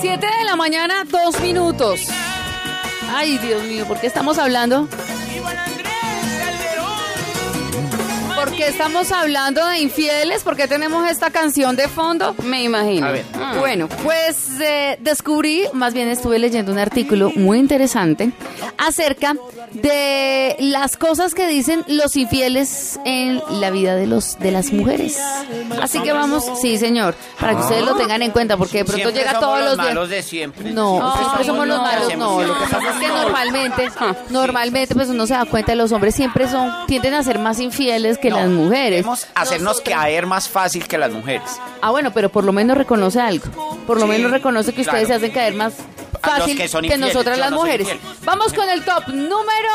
Siete de la mañana, dos minutos. Ay, Dios mío, ¿por qué estamos hablando? ¿Por qué estamos hablando de infieles? ¿Por qué tenemos esta canción de fondo? Me imagino. A ver. Ah. Bueno, pues eh, descubrí, más bien estuve leyendo un artículo muy interesante acerca de las cosas que dicen los infieles en la vida de los de las mujeres. Así que vamos, sí, señor, para que ustedes lo tengan en cuenta, porque de pronto Siempre llega todos los los días. malos de siempre. No, siempre somos los no, malos. No, lo que pasa es que normalmente, normalmente, pues uno se da cuenta, los hombres siempre son, tienden a ser más infieles que las mujeres. Debemos hacernos caer más fácil que las mujeres. Ah, bueno, pero por lo menos reconoce algo. Por lo Sí, menos reconoce que ustedes claro. se hacen caer más fácil que nosotras yo las no mujeres. Vamos con el top número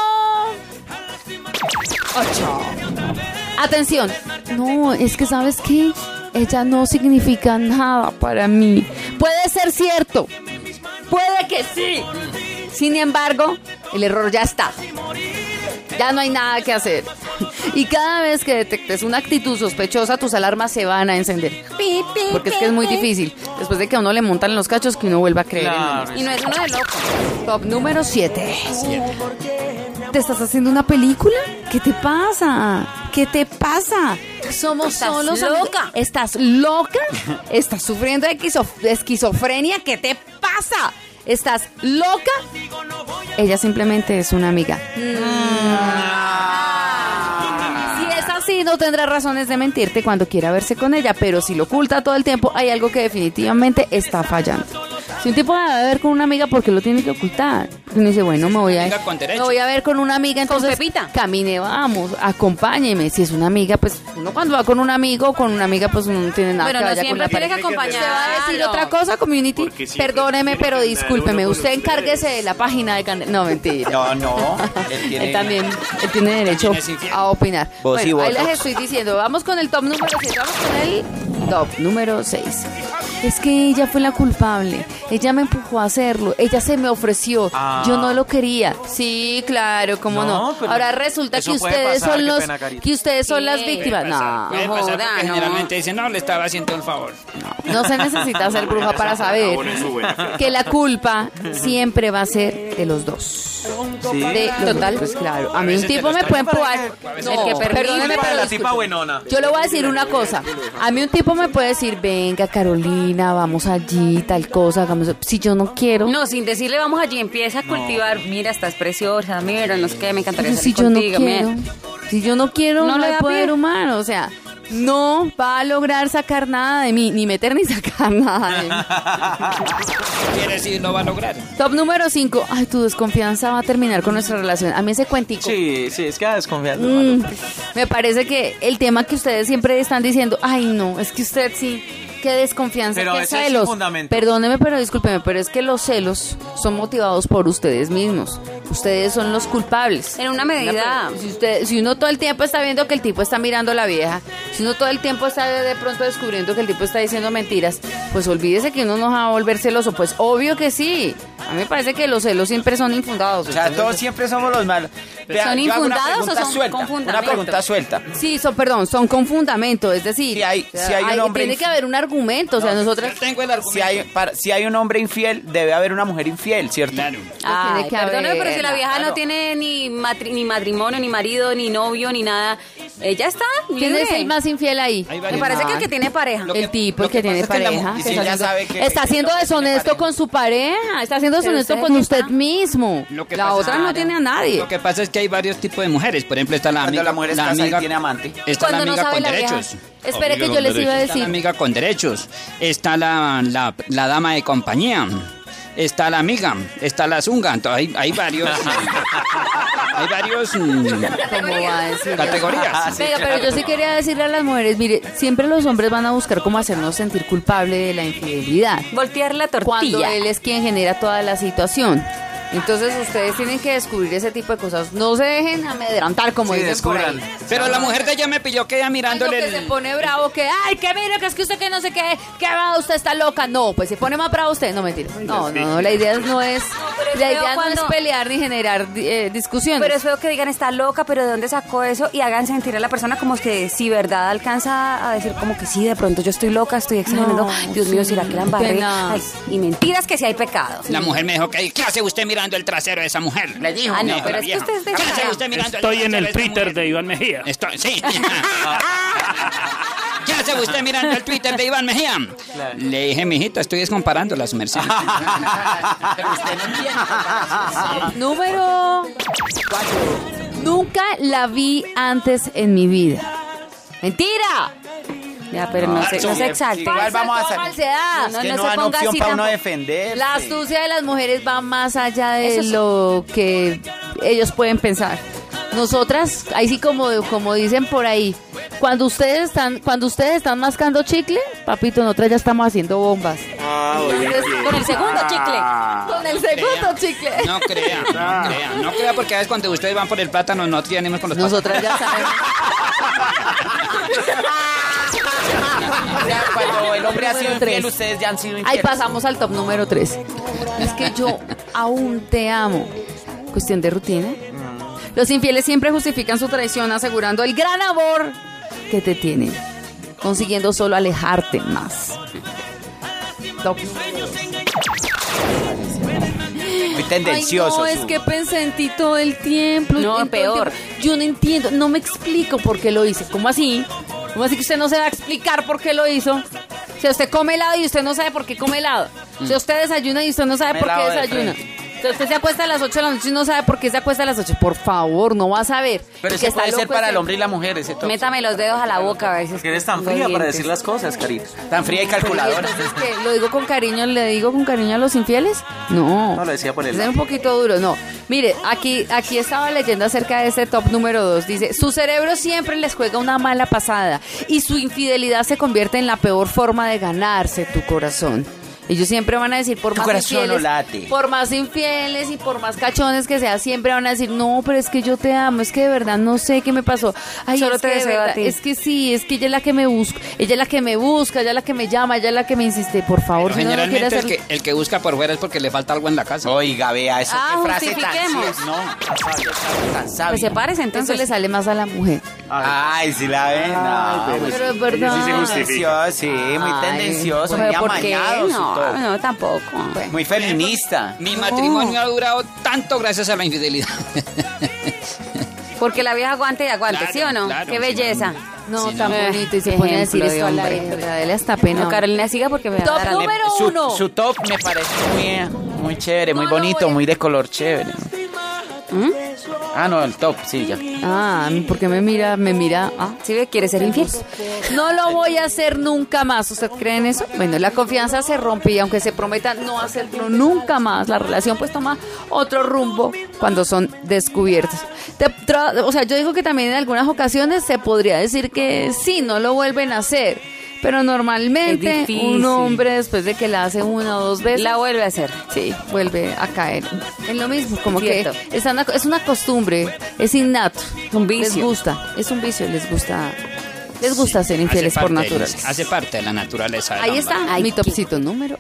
8. Atención. No, es que sabes qué? Ella no significa nada para mí. Puede ser cierto. Puede que sí. Sin embargo, el error ya está. Ya no hay nada que hacer. Y cada vez que detectes una actitud sospechosa, tus alarmas se van a encender. Porque es que es muy difícil. Después de que a uno le montan los cachos, que uno vuelva a creer. en uno mismo. Y no es uno de loco. Top número 7. ¿Te estás haciendo una película? ¿Qué te pasa? ¿Qué te pasa? Somos Estás solos. loca. ¿Estás loca? ¿Estás sufriendo de esquizof- de esquizofrenia? ¿Qué te pasa? ¿Estás loca? Ella simplemente es una amiga. Si no tendrá razones de mentirte cuando quiera verse con ella, pero si lo oculta todo el tiempo, hay algo que definitivamente está fallando. Si un tipo va a ver con una amiga, ¿por qué lo tiene que ocultar? Y dice, bueno, me voy a, con me voy a ver con una amiga, Con entonces Pepita. camine, vamos, acompáñeme. Si es una amiga, pues uno cuando va con un amigo o con una amiga, pues uno no tiene nada Bueno, que no vaya con siempre tienes que acompañar. ¿Usted va a decir otra cosa, community? Porque Perdóneme, pero discúlpeme. con Usted ustedes. encárguese de la página de Candel. No, mentira. No, no. Él tiene... Él también, él tiene derecho a opinar. Vos y ahí les estoy diciendo, vamos con el top número 6, vamos con el top número 6. Es que ella fue la culpable, ella me empujó a hacerlo, ella se me ofreció, Ah. yo no lo quería. Sí, claro, cómo no. No, Ahora resulta que ustedes pasar, son los pena, que ustedes son las víctimas. No, No joda, no. generalmente dicen, no, le estaba haciendo el favor. no se necesita ser bruja para saber que la culpa siempre va a ser de los dos. De, total, pues claro. A mí un tipo me puede empujar. No, el que perdóneme, pero la tipa buenona. Yo le voy a decir una cosa. A mí un tipo me puede decir, venga Carolina, vamos allí, tal cosa, hagamos. Si yo no quiero, No, sin decirle vamos allí, empieza a cultivar. Mira, estás preciosa, mira, no sé qué, me encantaría pero si salir yo no quiero, si yo no quiero, No no, le hay da poder pie. humano. O sea, no va a lograr sacar nada de mí, ni meter ni sacar nada de mí. Quiere decir, lo va a lograr. Top número 5. Ay, tu desconfianza va a terminar con nuestra relación. A mí ese cuentico. Sí, sí, es que a desconfiando. Mm, me parece que el tema que ustedes siempre están diciendo, ay no, es que usted sí, qué desconfianza, Pero qué ese es celos. Perdóneme, pero discúlpeme, pero es que los celos son motivados por ustedes mismos. Ustedes son los culpables. En una medida. Si, usted, si uno todo el tiempo está viendo que el tipo está mirando a la vieja, si uno todo el tiempo está de pronto descubriendo que el tipo está diciendo mentiras, pues olvídese que uno no va a volver celoso. Pues obvio que sí. A mí me parece que los celos siempre son infundados. O sea, Entonces, todos siempre somos los malos. Vea, ¿Son una infundados o son suelta, con Una fundamento? pregunta suelta. Sí, son, perdón, son con fundamento, es decir, Si hay- o sea, si hay un hombre tiene que haber un argumento, o sea, nosotras Yo tengo el argumento. Si hay, para- si hay un hombre infiel, debe haber una mujer infiel, ¿cierto? Claro. Ay, tiene que perdóneme, haber, pero si la vieja claro. no tiene ni, matri- ni matrimonio, ni marido, ni novio, ni nada, ella está ¿quién es el más infiel ahí? Me parece que el que tiene pareja. El tipo el que, que tiene pasa es que la pareja. está ella siendo- que- está deshonesto pareja. con su pareja, está siendo deshonesto con usted está. mismo. Lo que La pasa- otra no tiene a nadie. Lo que pasa es que hay varios tipos de mujeres. Por ejemplo, está la Cuando amiga. la mujer es casada y amiga- tiene amante. Está la no amiga con la derechos. Espere que yo les iba a derechos. Está la decir. amiga con derechos. Está la, la, la dama de compañía. Está la amiga. Está la zunga. Entonces, hay, hay varios. hay varios mm, ¿Cómo va a decir? categorías. Venga, pero yo sí quería decirle a las mujeres, mire, siempre los hombres van a buscar cómo hacernos sentir culpable de la infidelidad. Voltear la Cuando tortilla. él es quien genera toda la situación. Entonces ustedes tienen que descubrir ese tipo de cosas. No se dejen amedrantar como Sí, dicen por descubran. ahí. Pero la mujer de ella me pilló que ella Ay, mirándole que se pone bravo, que, ay, que mire, que es que usted que no sé qué, que va, usted está loca. No, pues se pone más bravo usted. No, mentira. No, no, no, la idea no es, la idea no es pelear ni generar eh, discusiones. Pero es feo que digan está loca, pero ¿de dónde sacó eso? Y hagan sentir a la persona como que si verdad alcanza a decir como que sí, de pronto yo estoy loca, estoy exagerando. No, Dios mío, sí, ¿será que la embarré? Ay, y mentiras que si hay pecado. La mujer me dijo que ¿qué hace usted mirando el trasero de esa mujer? Le dijo. Ah, no, pero es que usted es de ¿Qué hace cara. usted mirando Estoy en el Twitter de Iván Mejía. Estoy, sí. ¿Qué hace usted mirando el Twitter de Iván Mejía? Le dije, mijito, estoy descomparando las mercedes. Pero usted no entiende. Número Nunca la vi antes en mi vida. ¡Mentira! Ya, pero no, se, no se exalte. Igual vamos a salir. falsedad. No, que no no se ponga así para uno defender. La astucia de las mujeres va más allá de Eso sí. lo que ellos pueden pensar. Nosotras, ahí sí como, como dicen por ahí, cuando ustedes están, cuando ustedes están mascando chicle, papito, nosotras ya estamos haciendo bombas. Entonces, Con el segundo chicle. con el segundo chicle. No crea, no crea, no crea porque a veces cuando ustedes van por el plátano no tenemos con los Nosotras ya sabemos. El hombre ha sido Número infiel, tres. ustedes ya han sido Ahí pasamos al top número 3. Es que yo aún te amo. Cuestión de rutina. Los infieles siempre justifican su traición asegurando el gran amor que te tienen, consiguiendo solo alejarte más. Top. Muy tendencioso. Ay, no, es que pensé en ti todo el tiempo. No, peor. tiempo. Yo no entiendo, no me explico por qué lo hice. ¿Cómo así? ¿Cómo así que usted no se va a explicar por qué lo hizo? Si usted come helado y usted no sabe por qué come helado. Si usted desayuna y usted no sabe por qué Helado de usted se acuesta a las 8 de la noche y no sabe por qué se acuesta a las 8. Por favor, no va a saber. Pero está puede ser para el hombre y la mujer, ese top. Métame los dedos a la boca a ver si es Que eres tan fría para decir las cosas, Carita. Tan fría y Pero, ¿y calculadora. entonces qué? ¿Lo digo con cariño? ¿Le digo con cariño a los infieles? No. No, lo decía por el Es un poquito duro, no. Mire, aquí, aquí estaba leyendo acerca de este top número 2. Dice, su cerebro siempre les juega una mala pasada y su infidelidad se convierte en la peor forma de ganarse tu corazón. Ellos siempre van a decir, por más no infieles, late. por más infieles y por más cachones que sea, siempre van a decir, no, pero es que yo te amo, es que de verdad no sé qué me pasó. Ay, Solo es te que de deseo a verdad, ti. Es que sí, es que ella es la que me busca, ella es la que me busca, ella es la que me llama, ella es la que me insiste, por favor, si no quiere Generalmente el que, el que busca por fuera es porque le falta algo en la casa. Oiga, vea, eso Ah, qué frase tan justifiquemos. No, tan sabia. Pues sepárese Entonces entonces. le sale más a la mujer. Ay, si la ven. No, pero Pero es verdad. Sí se justifica. sí, muy Ay, tendencioso, Pero muy ¿por qué? amañado No, top. no, tampoco. Muy feminista. Mi matrimonio ha durado tanto gracias a la infidelidad. Porque la vieja aguante y aguante, Claro, ¿sí o no? claro, Qué sí, bejeza. No, Sí, tan no. bonito y se pone a decir esto de hasta pena. No, Carolina, siga porque me va Top a dar algo. número uno. su top me parece muy, muy chévere, muy No bonito, muy de color chévere. ¿Mm? Ah, no, el top, sí, ya. Ah, ¿por qué me mira? Me mira. Ah. ¿Sí ve? ¿Quiere ser infiel? No lo voy a hacer nunca más. ¿Usted cree en eso? Bueno, la confianza se rompe y aunque se prometa no hacerlo nunca más, la relación pues toma otro rumbo cuando son descubiertos. O sea, yo digo que también en algunas ocasiones se podría decir que sí, no lo vuelven a hacer. Pero normalmente Es un hombre después de que la hace una o dos veces La vuelve a hacer. Sí, vuelve a caer en lo mismo, como Cierto. que es una, es una costumbre, es innato. Un vicio. Les gusta, es un vicio, les gusta, les gusta ser infieles por naturaleza. Hace parte de la naturaleza. Ahí está Ay, mi topcito número